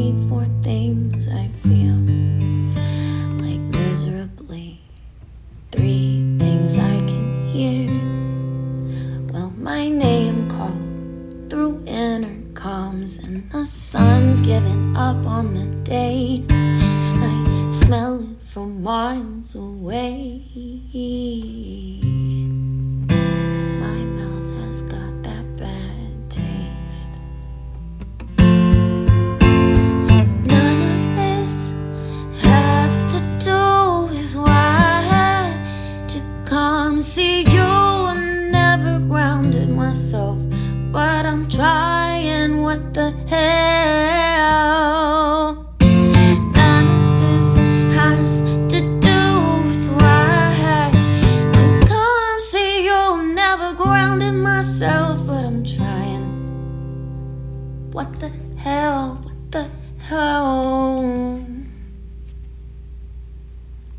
Four for things I feel like miserably. Three things I can hear. Well, my name called through intercoms, and the sun's giving up on the day. I smell it from miles away. See you. I never grounded myself, but I'm trying. What the hell? None of this has to do with why to come see you. Never grounded myself, but I'm trying. What the hell? What the hell?